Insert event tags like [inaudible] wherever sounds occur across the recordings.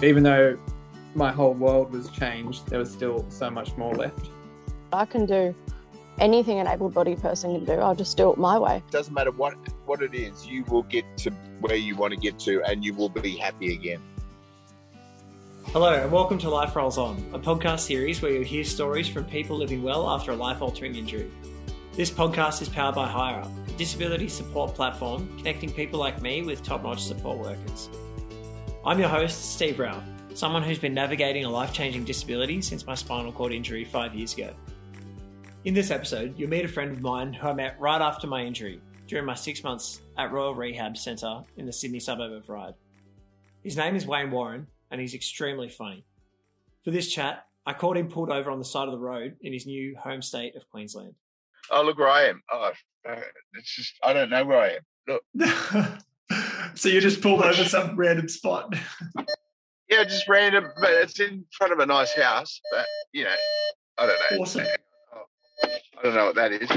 Even though my whole world was changed, there was still so much more left. I can do anything an able bodied person can do. I'll just do it my way. doesn't matter what what it is, you will get to where you want to get to, and you will be happy again. Hello, and welcome to Life Rolls On, a podcast series where you'll hear stories from people living well after a life altering injury. This podcast is powered by HireUp, a disability support platform connecting people like me with top notch support workers. I'm your host, Steve Ralph, someone who's been navigating a life changing disability since my spinal cord injury five years ago. In this episode, you'll meet a friend of mine who I met right after my injury during my six months at Royal Rehab Centre in the Sydney suburb of Ryde. His name is Wayne Warren, and he's extremely funny. For this chat, I caught him pulled over on the side of the road in his new home state of Queensland. Oh, look where I am. Oh, uh, it's just I don't know where I am. Look, [laughs] so you just pulled over some random spot. [laughs] yeah, just random, but it's in front of a nice house. But you know, I don't know. Awesome. I don't know what that is.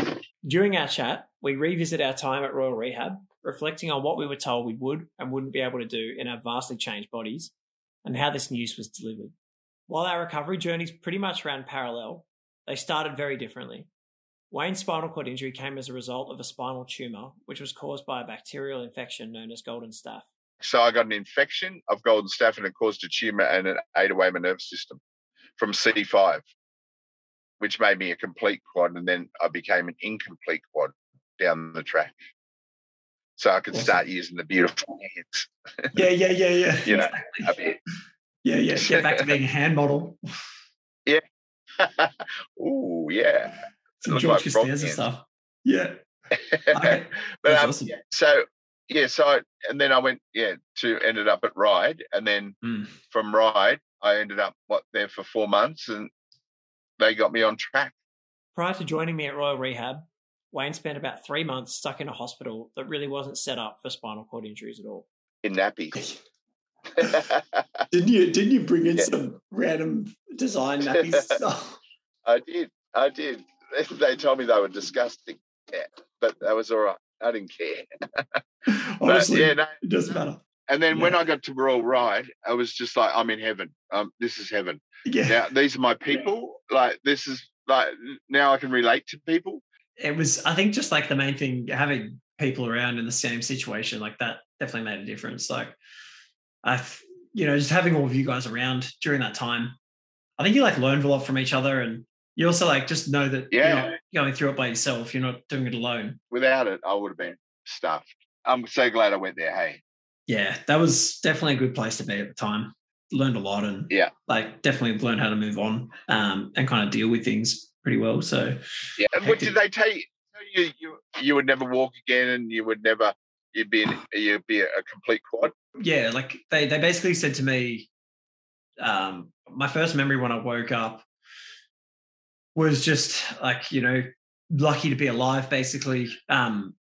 During our chat, we revisit our time at Royal Rehab, reflecting on what we were told we would and wouldn't be able to do in our vastly changed bodies, and how this news was delivered. While our recovery journeys pretty much ran parallel, they started very differently. Wayne's spinal cord injury came as a result of a spinal tumour, which was caused by a bacterial infection known as golden staph. So I got an infection of golden staph, and it caused a tumor and it ate away my nervous system from C5, which made me a complete quad, and then I became an incomplete quad down the track. So I could Awesome. start using the beautiful hands. [laughs] Yeah, yeah, yeah, yeah. You know, Exactly. a bit. Yeah, yeah. Get back to being a hand model. [laughs] Yeah. [laughs] Ooh, yeah. Some Look George like frog Costanza stuff. Yeah. [laughs] but That's um, awesome. so yeah, so I, and then I went yeah to ended up at Ryde, and then Mm. from Ryde I ended up what there for four months, and they got me on track. Prior to joining me at Royal Rehab, Wayne spent about three months stuck in a hospital that really wasn't set up for spinal cord injuries at all. in nappies. [laughs] [laughs] Didn't you didn't you bring in Yeah. some random design nappies? I did, I did. They told me they were disgusting, yeah, but that was all right. I didn't care. [laughs] Honestly, yeah, no. it doesn't matter. And then when I got to Royal Ryde, I was just like, I'm in heaven. Um, this is heaven. Yeah. Now these are my people. Like this is like now I can relate to people. It was I think just like the main thing, having people around in the same situation, like that definitely made a difference. Like I've you know, just having all of you guys around during that time, I think you like learned a lot from each other and you also like just know that Yeah. you're not going through it by yourself. You're not doing it alone. Without it, I would have been stuffed. I'm so glad I went there. Hey, yeah, that was definitely a good place to be at the time. Learned a lot and Yeah. like definitely learned how to move on um, and kind of deal with things pretty well. So yeah. And what did they tell you? You you you would never walk again, and you would never you'd be in, [sighs] you'd be a, a complete quad. yeah, like they they basically said to me, um, my first memory when I woke up was just like you know lucky to be alive. Basically, um,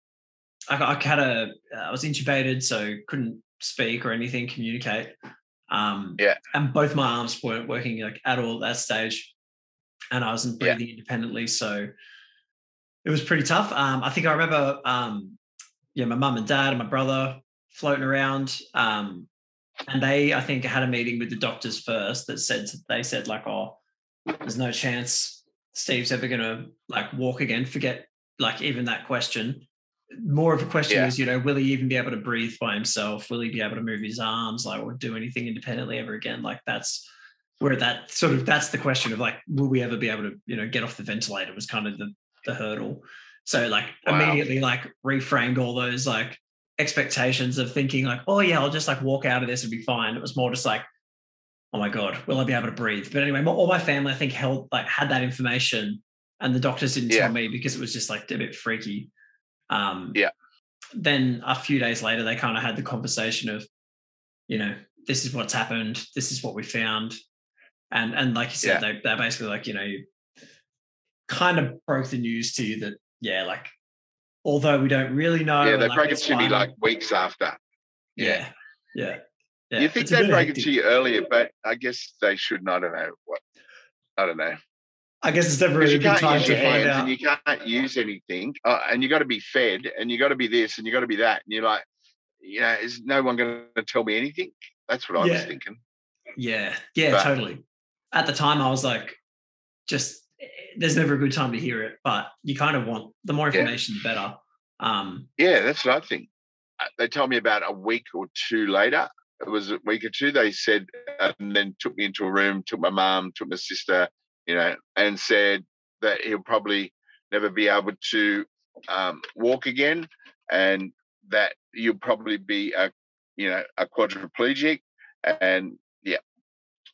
I, I had a I was intubated, so couldn't speak or anything, communicate. Um, Yeah. and both my arms weren't working like at all at that stage, and I wasn't Yeah. breathing independently, so it was pretty tough. Um, I think I remember, um, yeah, my mum and dad and my brother floating around. Um, and they, I think, had a meeting with the doctors first that said they said like, oh, there's no chance Steve's ever gonna like walk again. Forget like even that question. More of a question Yeah. is, you know, will he even be able to breathe by himself? Will he be able to move his arms, like, or do anything independently ever again? Like that's where that sort of that's the question of like, will we ever be able to, you know, get off the ventilator was kind of the the hurdle. So like Wow. immediately like reframed all those like expectations of thinking like, oh yeah, I'll just like walk out of this and be fine. It was more just like, oh my god, will I be able to breathe? But anyway, my- all my family I think held like had that information, and the doctors didn't Yeah. tell me because it was just like a bit freaky. Um, Yeah. Then a few days later, they kind of had the conversation of, you know, this is what's happened. This is what we found, and and like you said, they they're basically like, you know, you kind of broke the news to you that yeah, like although we don't really know, yeah, they like, break it to me like weeks after. yeah, yeah. yeah. You think they bit break it to you earlier, but I guess they should. I don't know what. I don't know. I guess it's never really a good time to find out. and you can't use anything, uh, and you got to be fed, and you got to be this, and you got to be that, and you're like, you know, is no one going to tell me anything? That's what I was thinking. Yeah, yeah, But- totally. At the time, I was like, just eh, there's never a good time to hear it, but you kind of want the more Yeah. information, the better. Um, Yeah, that's what I think. Uh, They told me about a week or two later. It was a week or two. They said, and then took me into a room, took my mum, took my sister, you know, and said that he'll probably never be able to um, walk again, and that you'll probably be a, you know, a quadriplegic, and yeah.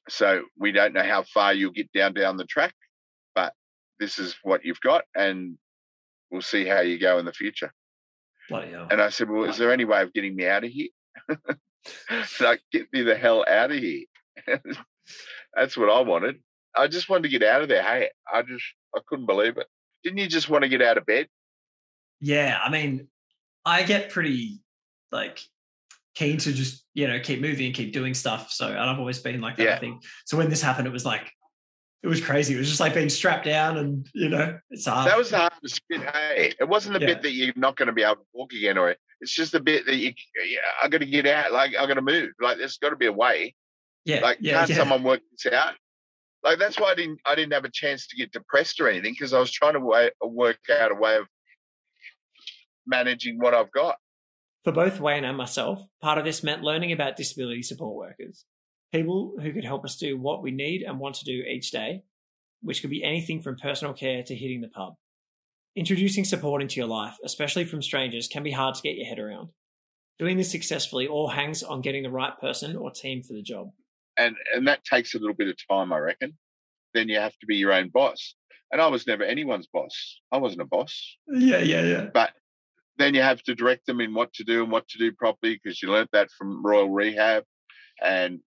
So we don't know how far you'll get down down the track, but this is what you've got, and we'll see how you go in the future. And I said, Well, is there any way of getting me out of here? [laughs] like, get me the hell out of here. [laughs] That's what I wanted. I just wanted to get out of there. Hey, I just, I couldn't believe it. Didn't you just want to get out of bed? Yeah, I mean, I get pretty like keen to just you know keep moving and keep doing stuff. So and I've always been like that. I think so. When this happened, it was like it was crazy. It was just like being strapped down, and you know, it's hard. That was the hardest bit. Hey, it wasn't the Yeah. bit that you're not going to be able to walk again, or it's just the bit that you, yeah, I got to get out. Like, I got to move. Like, there's got to be a way. yeah, Like, yeah, can't yeah. someone work this out? Like, that's why I didn't, I didn't have a chance to get depressed or anything because I was trying to way, work out a way of managing what I've got. For both Wayne and myself, part of this meant learning about disability support workers, people who could help us do what we need and want to do each day, which could be anything from personal care to hitting the pub. Introducing support into your life, especially from strangers, can be hard to get your head around. Doing this successfully all hangs on getting the right person or team for the job. and and that takes a little bit of time, I reckon. Then you have to be your own boss. And I was never anyone's boss. I wasn't a boss. yeah, yeah, yeah. But then you have to direct them in what to do and what to do properly because you learnt that from Royal Rehab. And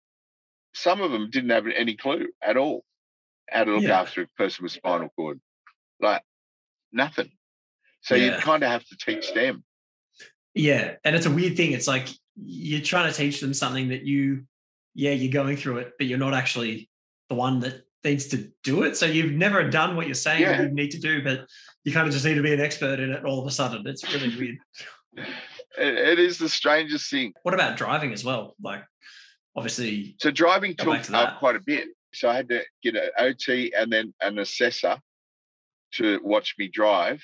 some of them didn't have any clue at all how to look Yeah. after a person with spinal cord. Like nothing. So Yeah. you kind of have to teach them. Yeah, and it's a weird thing. It's like you're trying to teach them something that you, yeah, you're going through it, but you're not actually the one that needs to do it. So you've never done what you're saying Yeah. you need to do, but you kind of just need to be an expert in it all of a sudden. It's really weird. [laughs] It, it is the strangest thing. What about driving as well? Like, obviously, So driving took to up quite a bit. So I had to get an OT and then an assessor to watch me drive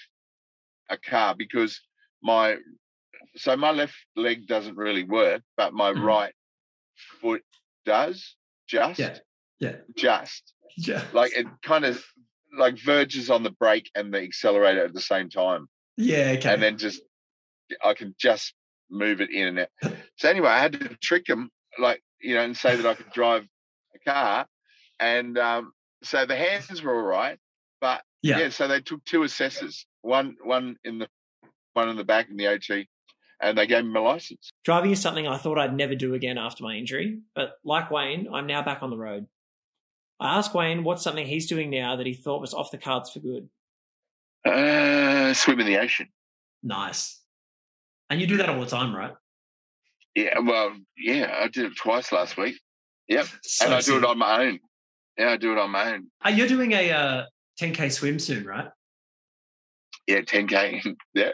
a car because my so my left leg doesn't really work, but my Mhm. right foot does just Yeah. yeah, just [laughs] yeah, like it kind of like verges on the brake and the accelerator at the same time yeah, okay. and then just I can just move it in and out. [laughs] So anyway, I had to trick him, like you know, and say that I could drive a car, and um, so the hands were all right, but yeah, yeah. so they took two assessors, one one in the one in the back in the OT, and they gave me my license. Driving is something I thought I'd never do again after my injury, but like Wayne, I'm now back on the road. I asked Wayne what's something he's doing now that he thought was off the cards for good. Uh, swim in the ocean. nice. And you do that all the time, right? Yeah, well, yeah, I did it twice last week. Yep, [laughs] So and I do it on my own. Yeah, I do it on my own. Uh, you're doing a uh, 10k swim soon, right? Yeah, 10k. [laughs] yeah,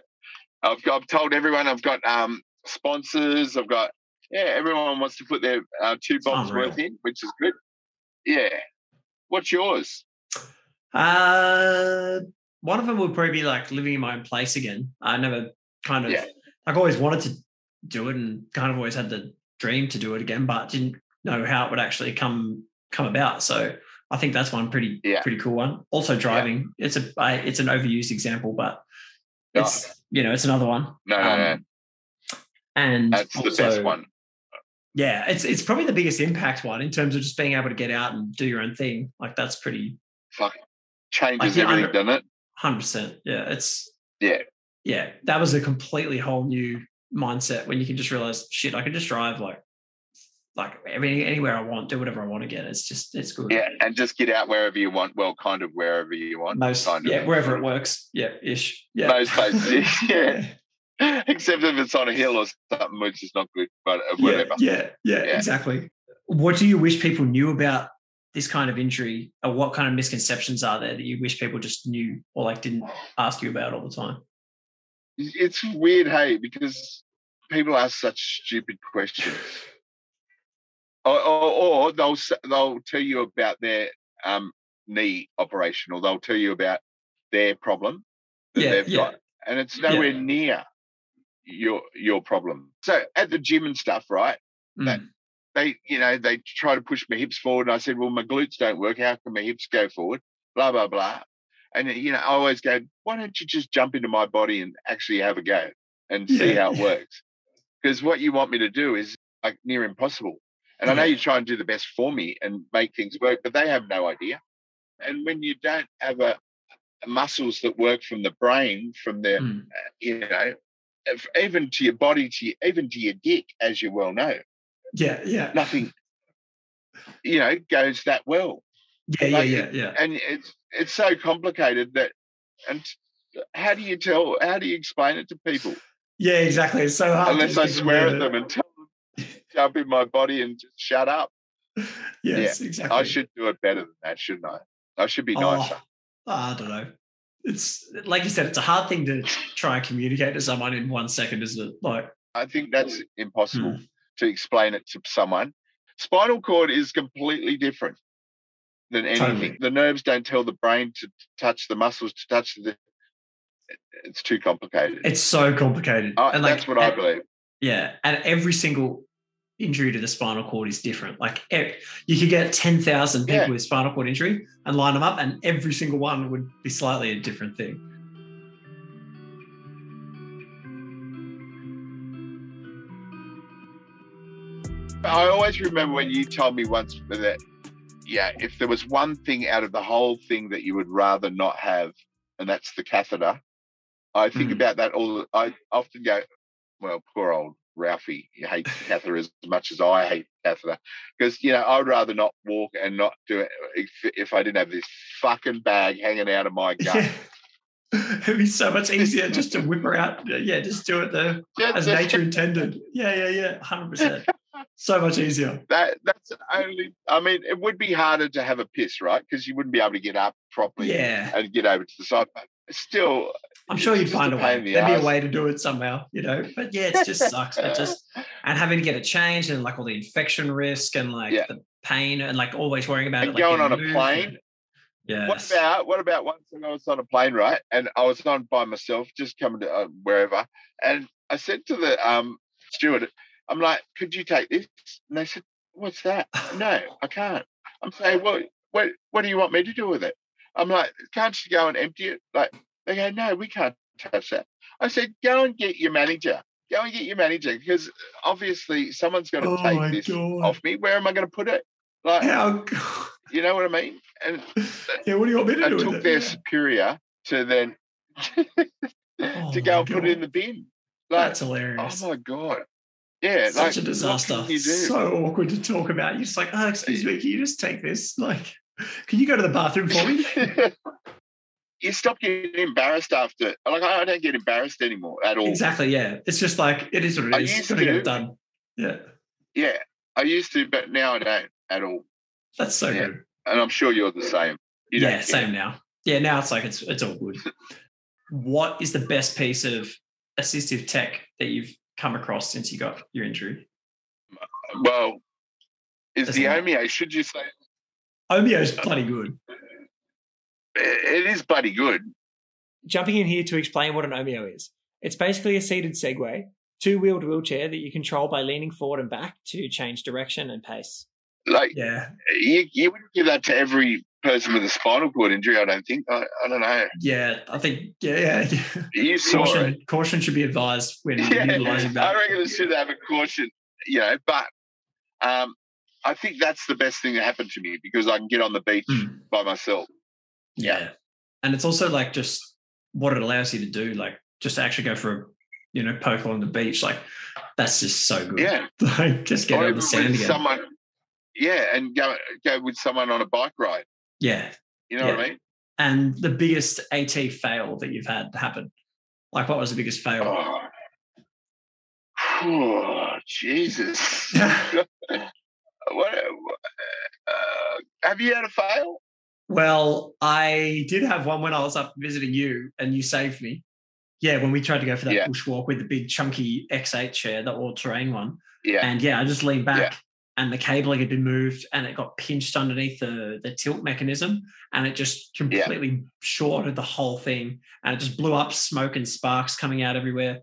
I've got. I've told everyone. I've got um sponsors. I've got. Yeah, everyone wants to put their uh, two bombs worth in, which is good. Yeah. What's yours? Uh, one of them would probably be like living in my own place again. I never kind of, Yeah. I've always wanted to do it and kind of always had the dream to do it again, but didn't know how it would actually come come about. So I think that's one pretty Yeah. pretty cool one. Also driving, it's a I, it's an overused example, but Oh. it's you know it's another one. No, no, no. Um, And That's the best one. Yeah, it's it's probably the biggest impact one in terms of just being able to get out and do your own thing. Like that's pretty Fuck, changes get everything, doesn't it? hundred percent. Yeah, it's Yeah. yeah, that was a completely whole new mindset when you can just realize, shit, I can just drive like like every, anywhere I want, do whatever I want again. It's just it's good. Yeah, and just get out wherever you want. Well, kind of wherever you want. Most kind of. yeah, wherever it works. Yeah, ish. Yeah. Most places, [laughs] yeah. [laughs] [laughs] Except if it's on a hill or something, which is not good. But yeah, whatever. yeah, yeah, Yeah. exactly. What do you wish people knew about this kind of injury, or what kind of misconceptions are there that you wish people just knew or like didn't ask you about all the time? It's weird, hey, because people ask such stupid questions. Or, or, or they'll they'll tell you about their um, knee operation, or they'll tell you about their problem that Yeah, they've yeah. got, and it's nowhere Yeah. near your your problem. So at the gym and stuff, right? that- Mm. They you know they try to push my hips forward, and I said, well, my glutes don't work. How can my hips go forward? Blah blah blah. And you know, I always go, why don't you just jump into my body and actually have a go and see how it works? Because what you want me to do is like near impossible. And I know you try and do the best for me and make things work, but they have no idea. And when you don't have a muscles that work from the brain, from the Mm. you know, if, even to your body, to your, even to your dick, as you well know, Yeah, yeah. nothing, you know, goes that well. Yeah, yeah, yeah, yeah. And it's it's so complicated that, and how do you tell? How do you explain it to people? Yeah, exactly. It's so hard. Unless I swear at them and tell them jump in my body and just shut up. Yes, exactly. I should do it better than that, shouldn't I? I should be Oh, nicer. I don't know. It's like you said, it's a hard thing to try and communicate to someone in one second, isn't it? Like, I think that's impossible Hmm. to explain it to someone. Spinal cord is completely different than anything. Totally. The nerves don't tell the brain to touch the muscles, to touch the. It's too complicated. it's so complicated. Uh, and like, that's what I believe. Yeah, and every single injury to the spinal cord is different. Like you could get ten thousand people Yeah. with spinal cord injury and line them up, and every single one would be slightly a different thing. I always remember when you told me once that, yeah, if there was one thing out of the whole thing that you would rather not have, and that's the catheter. I think Mm. about that all. the- I often go, well, poor old Ralphie, he hates catheter as much as I hate catheter, because you know I would rather not walk and not do it if, if I didn't have this fucking bag hanging out of my [laughs] gut. Yeah. It'd be so much easier just to whip her out. Yeah, just do it the as nature intended. Yeah, yeah, yeah, hundred percent. So much easier. [laughs] that that's only. I mean, it would be harder to have a piss, right? Because you wouldn't be able to get up properly Yeah, and get over to the side. But still, I'm sure you'd find a a way. the There'd be a way to do it somehow, you know. But yeah, it just [laughs] sucks. It just and having to get it changed and like all the infection risk and like Yeah. the pain and like always worrying about and it. Like going on a plane. Yeah. What about what about once when I was on a plane, right? And I was on by myself, just coming to uh, wherever, and I said to the um steward, "I'm like, could you take this?" And they said, "What's that?" No, I can't. I'm saying, "What? What? What do you want me to do with it?" I'm like, "Can't you go and empty it?" Like they go, "No, we can't touch that." I said, "Go and get your manager. Go and get your manager because uh, obviously someone's going to Oh take this God. off me. Where am I going to put it? Like, How? you know what I mean?" And [laughs] yeah. What do you want me to I do took with their it? superior to then [laughs] Oh to go and put it in the bin. Like, That's oh hilarious. oh my god, yeah, Such like a disaster. So awkward to talk about. You're just like, oh, excuse me, can you just take this? Like, can you go to the bathroom for me? [laughs] you stop getting embarrassed after. Like I I don't get embarrassed anymore at all. exactly. Yeah. It's just like it is what I it is. used Gotta get it done. Yeah. Yeah, I used to, but now I don't at all. That's so Yeah. good. And I'm sure you're the same. You yeah, same now. Yeah, now it's like it's it's all good. what is the best piece of assistive tech that you've come across since you got your injury? Well, is There's the. Omeo? Should you say Omeo's bloody good. it is bloody good? Jumping in here to explain what an Omeo is. It's basically a seated Segway, two wheeled wheelchair that you control by leaning forward and back to change direction and pace. Like Yeah. you, you wouldn't give that to every person with a spinal cord injury. I don't think. I, I don't know. Yeah. I think yeah, yeah. yeah. You saw it. Caution, caution should be advised when [laughs] Yeah, utilizing that. I that. reckon it should have a caution, you know, but um, I think that's the best thing that happened to me because I can get on the beach Mm. by myself. Yeah. And it's also like just what it allows you to do, like just to actually go for a you know, poke along the beach. Like that's just so good. Yeah. [laughs] Like just get or on the sand again. someone, yeah, and go go with someone on a bike ride. yeah. You know what I mean? And the biggest AT fail that you've had happen. Like what was the biggest fail? Oh, [sighs] Oh, Jesus. [laughs] [laughs] what, uh, have you had a fail? Well, I did have one when I was up visiting you and you saved me. Yeah, when we tried to go for that Yeah. bushwalk with the big chunky X8 chair, the all terrain one. Yeah. And yeah, I just leaned back and the cabling had been moved and it got pinched underneath the the tilt mechanism and it just completely shorted the whole thing and it just blew up smoke and sparks coming out everywhere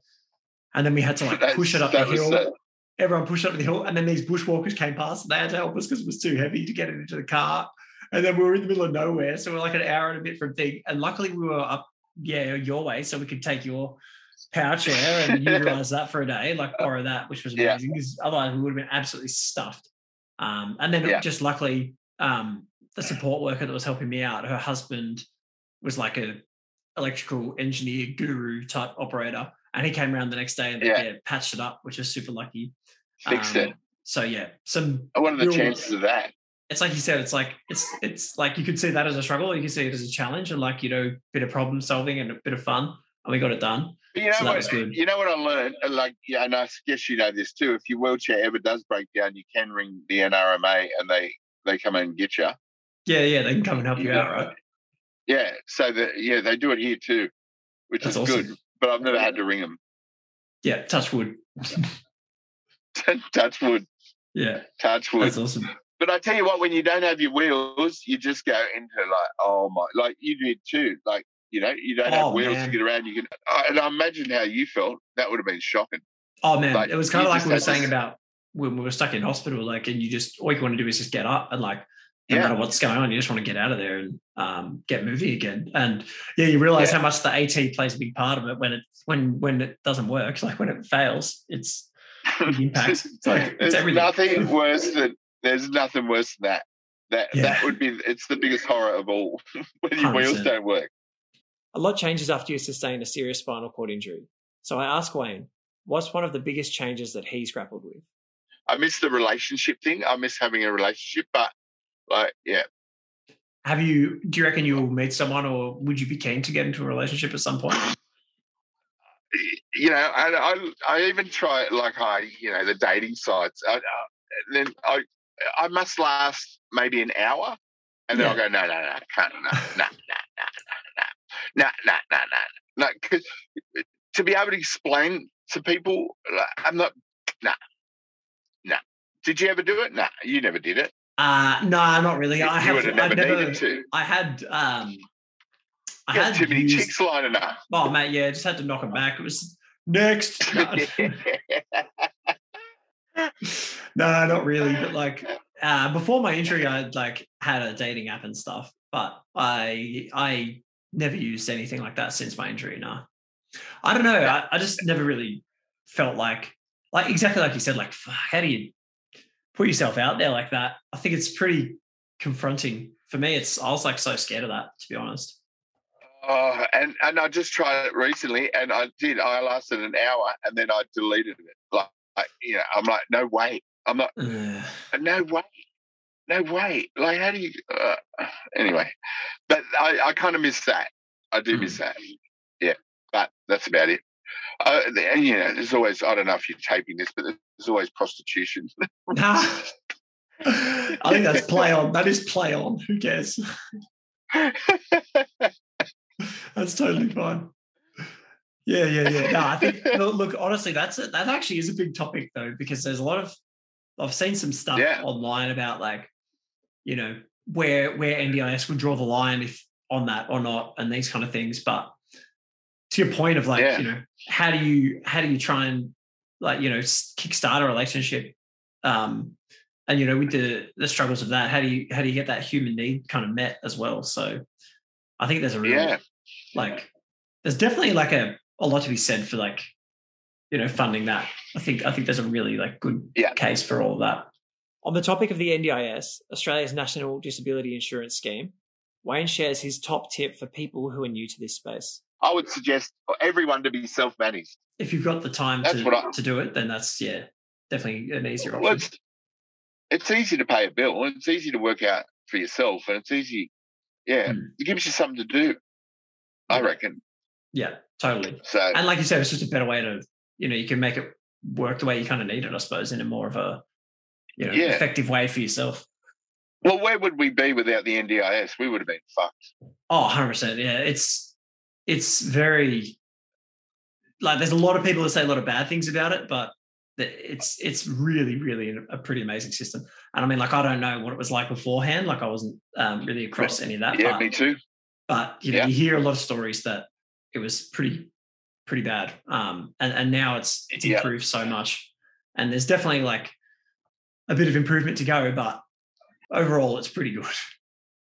and then we had to like [laughs] push it up the hill everyone pushed up the hill and then these bushwalkers came past and they had to help us because it was too heavy to get it into the car. And then we were in the middle of nowhere so we're like an hour and a bit from thing and luckily we were up yeah your way so we could take your power chair and [laughs] utilize that for a day like borrow that which was amazing because otherwise we would have been absolutely stuffed. Um, and then Yeah. just luckily um, the support worker that was helping me out her husband was like a electrical engineer guru type operator and he came around the next day and they Yeah. yeah, patched it up which was super lucky Fixed um, it. So yeah, some What are the real- chances of that? it's like you said, it's like it's it's like you could see that as a struggle, or you can see it as a challenge and like, you know, bit of problem solving and a bit of fun. And we got it done. But you know So that what? was good. You know what I learned? Like, yeah, and I guess you know this too. If your wheelchair ever does break down, you can ring the NRMA and they they come and get you. Yeah, yeah, they can come and help you Yeah. out, right? Yeah. So that yeah, they do it here too, which That's is awesome. good. But I've never had to ring them. Yeah, touch wood. [laughs] touch wood. Yeah, Touch wood. that's awesome. But I tell you what, when you don't have your wheels, you just go into like, oh my, like you did too. Like, you know, you don't have Oh, wheels man. to get around. You can, and I imagine how you felt. That would have been shocking. Oh man, Like, it was kind of like we were saying about when we were stuck in hospital, like, and you just all you want to do is just get up and like no Yeah. matter what's going on, you just want to get out of there and um, get moving again. And yeah, you realize Yeah. how much the AT plays a big part of it when it when when it doesn't work, [laughs] like when it fails, it's big impact. [laughs] It's like it's There's everything. nothing [laughs] worse than there's nothing worse than that. That Yeah. that would be it's the biggest horror of all when your wheels 100%. don't work. A lot changes after you sustain a serious spinal cord injury. So I ask Wayne, what's one of the biggest changes that he's grappled with? I miss the relationship thing. I miss having a relationship, but like yeah, Have you? Do you reckon you'll meet someone, or would you be keen to get into a relationship at some point? you know, and I I even try like I you know the dating sites. I, uh, then I I must last maybe an hour, and then I'll go no no no can't no no no no no no no no no no because to be able to explain to people, like, I'm not no, nah no. nah. Did you ever do it? No, nah, you never did it. Uh no, not really. I you have. would have I never, never. needed to. I had. um I had had too many used- chicks lining up. Oh mate, yeah, just had to knock them back. It was next. [laughs] No, no not really. But like uh, before my injury, I'd like had a dating app and stuff, but I I never used anything like that since my injury. No, I don't know. I, I just never really felt like like exactly like you said. Like, fuck, how do you put yourself out there like that? I think it's pretty confronting for me. It's I was like so scared of that to be honest. Oh, and and I just tried it recently, and I did. I lasted an hour, and then I deleted it. Like, like you know, I'm like, no way. I'm not. Ugh. No way. No way. Like, how do you? Uh, anyway, but I I kind of miss that. I do miss that. Yeah, but that's about it. Uh, and you know, there's always. I don't know if you're taping this, but there's always prostitution. Nah. [laughs] I think that's play on. That is play on. Who cares? [laughs] That's totally fine. Yeah, yeah, yeah. No, I think [laughs] look, honestly, that's it. That actually is a big topic though, because there's a lot of I've seen some stuff Yeah. online about like, you know, where where NDIS would draw the line if on that or not, and these kind of things. But to your point of like, Yeah. you know, how do you how do you try and like, you know, s- kickstart a relationship? Um, and you know, with the the struggles of that, how do you how do you get that human need kind of met as well? So I think there's a real yeah, like there's definitely like a, a lot to be said for like you know funding that i think i think there's a really like good Yeah. case for all of that On the topic of the NDIS, Australia's National Disability Insurance Scheme, Wayne shares his top tip for people who are new to this space. I would suggest for everyone to be self-managed. if you've got the time That's to, I- to do it then that's yeah definitely an easier Well, option it's, it's easy to pay a bill. and It's easy to work out for yourself, and it's easy. Yeah, Hmm. it gives you something to do. I Yeah. reckon. yeah totally So and like you said it's just a better way to you know you can make it work the way you kind of need it i suppose in a more of a you know Yeah. effective way for yourself Well, where would we be without the NDIS? We would have been fucked. Oh, 100%. Yeah. It's, it's very, like, there's a lot of people that say a lot of bad things about it, but it's it's really really a pretty amazing system. And I mean, like I don't know what it was like beforehand. Like I wasn't um, really across any of that. Yeah, but, me too. but you know, Yeah. you hear a lot of stories that it was pretty pretty bad. Um, and and now it's it's Yeah. improved so much. And there's definitely like a bit of improvement to go, but overall, it's pretty good. [laughs]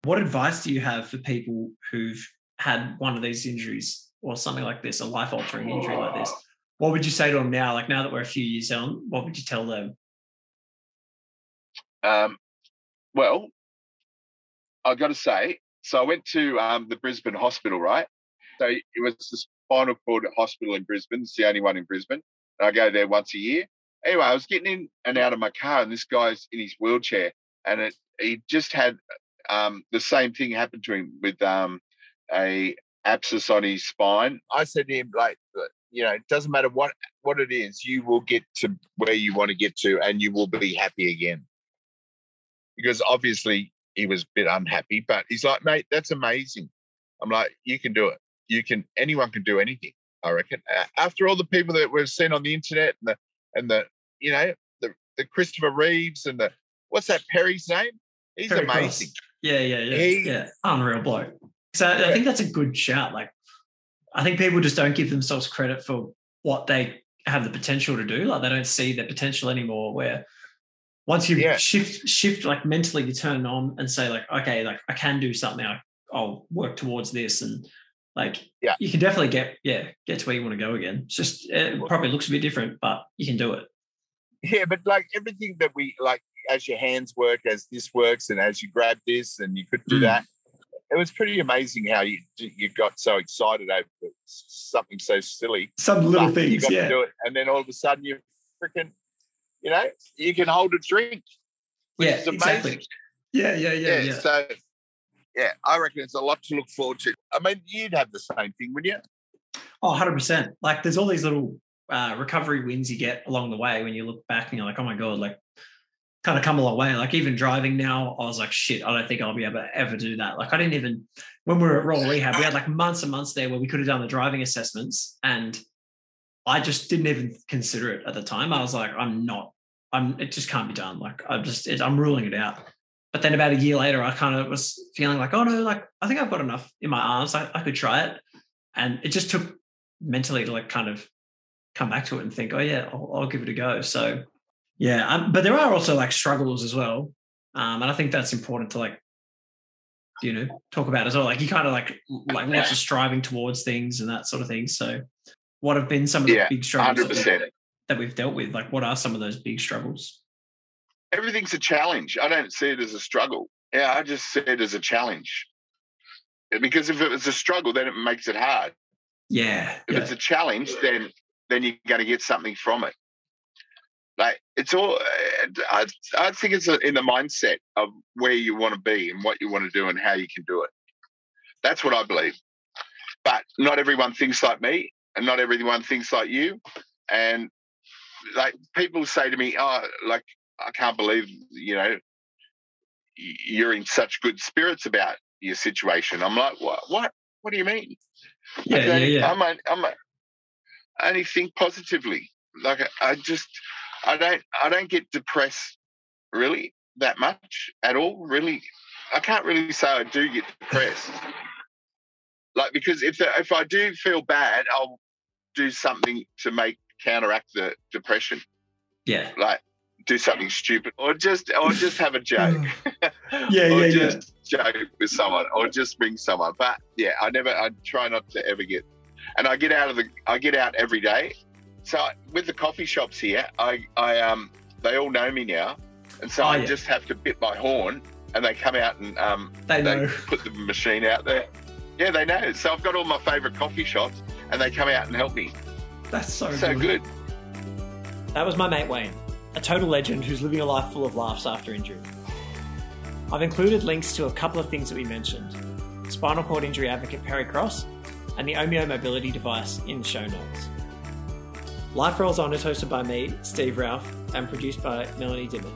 What advice do you have for people who've had one of these injuries or something like this, a life altering injury like this? What would you say to them now? Like now that we're a few years on, what would you tell them? Um, well, I've got to say, so I went to um, the Brisbane hospital, right? So it was the spinal cord hospital in Brisbane. It's the only one in Brisbane. And I go there once a year. Anyway, I was getting in and out of my car, and this guy's in his wheelchair, and it, he just had um, the same thing happen to him with um, a abscess on his spine. I said to him, like, uh, you know, it doesn't matter what what it is, you will get to where you want to get to, and you will be happy again because obviously he was a bit unhappy, but he's like, mate, that's amazing. I'm like, you can do it. You can, anyone can do anything, I reckon. After all the people that we've seen on the internet and the, and the, you know, the, the Christopher Reeves and the, what's that, Perry's name? He's Perry Cross. amazing. Yeah, yeah, yeah. He- yeah. Unreal bloke. So I think that's a good shout. Like, I think people just don't give themselves credit for what they have the potential to do. Like, they don't see their potential anymore. Where once you Yeah. shift, shift, like mentally, you turn on and say, like, okay, like I can do something. I, I'll work towards this, and like, Yeah. you can definitely get, yeah, get to where you want to go again. It's just it probably looks a bit different, but you can do it. Yeah, but like everything that we like, as your hands work, as this works, and as you grab this and you could do Mm. that, it was pretty amazing how you you got so excited over something so silly. Some little but You things, got yeah. to do it, and then all of a sudden you freaking, you know, you can hold a drink. which yeah, is amazing. exactly. Yeah, yeah, yeah, yeah. So, yeah, I reckon it's a lot to look forward to. I mean, you'd have the same thing, wouldn't you? Oh, 100%. Like there's all these little uh, recovery wins you get along the way when you look back and you're like, oh my God, like kind of come a long way. Like even driving now, I was like, shit, I don't think I'll be able to ever do that. Like I didn't even, when we were at Royal Rehab, we had like months and months there where we could have done the driving assessments and I just didn't even consider it at the time. I was like, I'm not, I'm, it just can't be done. Like I'm just, it, I'm ruling it out. But then about a year later, I kind of was feeling like, oh no, like I think I've got enough in my arms. I, I could try it. And it just took mentally to like kind of come back to it and think, oh yeah, I'll, I'll give it a go. So yeah, um, but there are also like struggles as well, um, and I think that's important to like, you know, talk about as well. Like you kind of like like lots of striving towards things and that sort of thing. So what have been some of the Yeah, big struggles that we've, that we've dealt with? Like what are some of those big struggles? Everything's a challenge. I don't see it as a struggle. Yeah, I just see it as a challenge. Because if it was a struggle, then it makes it hard. Yeah, If yeah, it's a challenge, then then you're going to get something from it. Like it's all. I I think it's in the mindset of where you want to be and what you want to do and how you can do it. That's what I believe. But not everyone thinks like me, and not everyone thinks like you. And like people say to me, "Oh, like I can't believe you know you're in such good spirits about your situation." I'm like, "What? What? What do you mean?" yeah, I yeah, yeah. I'm I'm only think positively. Like I, I just, I don't, I don't get depressed really that much at all. Really, I can't really say I do get depressed. Like because if if I do feel bad, I'll do something to make counteract the depression. yeah. Like do something stupid, or just or just have a [laughs] joke. Yeah, [laughs] or yeah, yeah. just joke with someone, or just bring someone. But yeah, I never. I try not to ever get. And I get out of the. I get out every day. So with the coffee shops here, I I um they all know me now, and so Oh, I yeah. just have to bit my horn, and they come out and um They they know. put the machine out there. Yeah, they know. So I've got all my favourite coffee shops, and they come out and help me. That's so, So good. That was my mate Wayne, a total legend who's living a life full of laughs after injury. I've included links to a couple of things that we mentioned spinal cord injury advocate Perry Cross and the Omeo mobility device in the show notes. Life Rolls On is hosted by me, Steve Ralph, and produced by Melanie Dimmitt.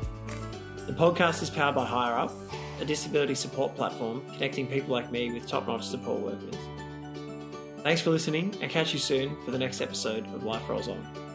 The podcast is powered by Hireup, a disability support platform connecting people like me with top notch support workers. Thanks for listening and catch you soon for the next episode of Life Rolls On.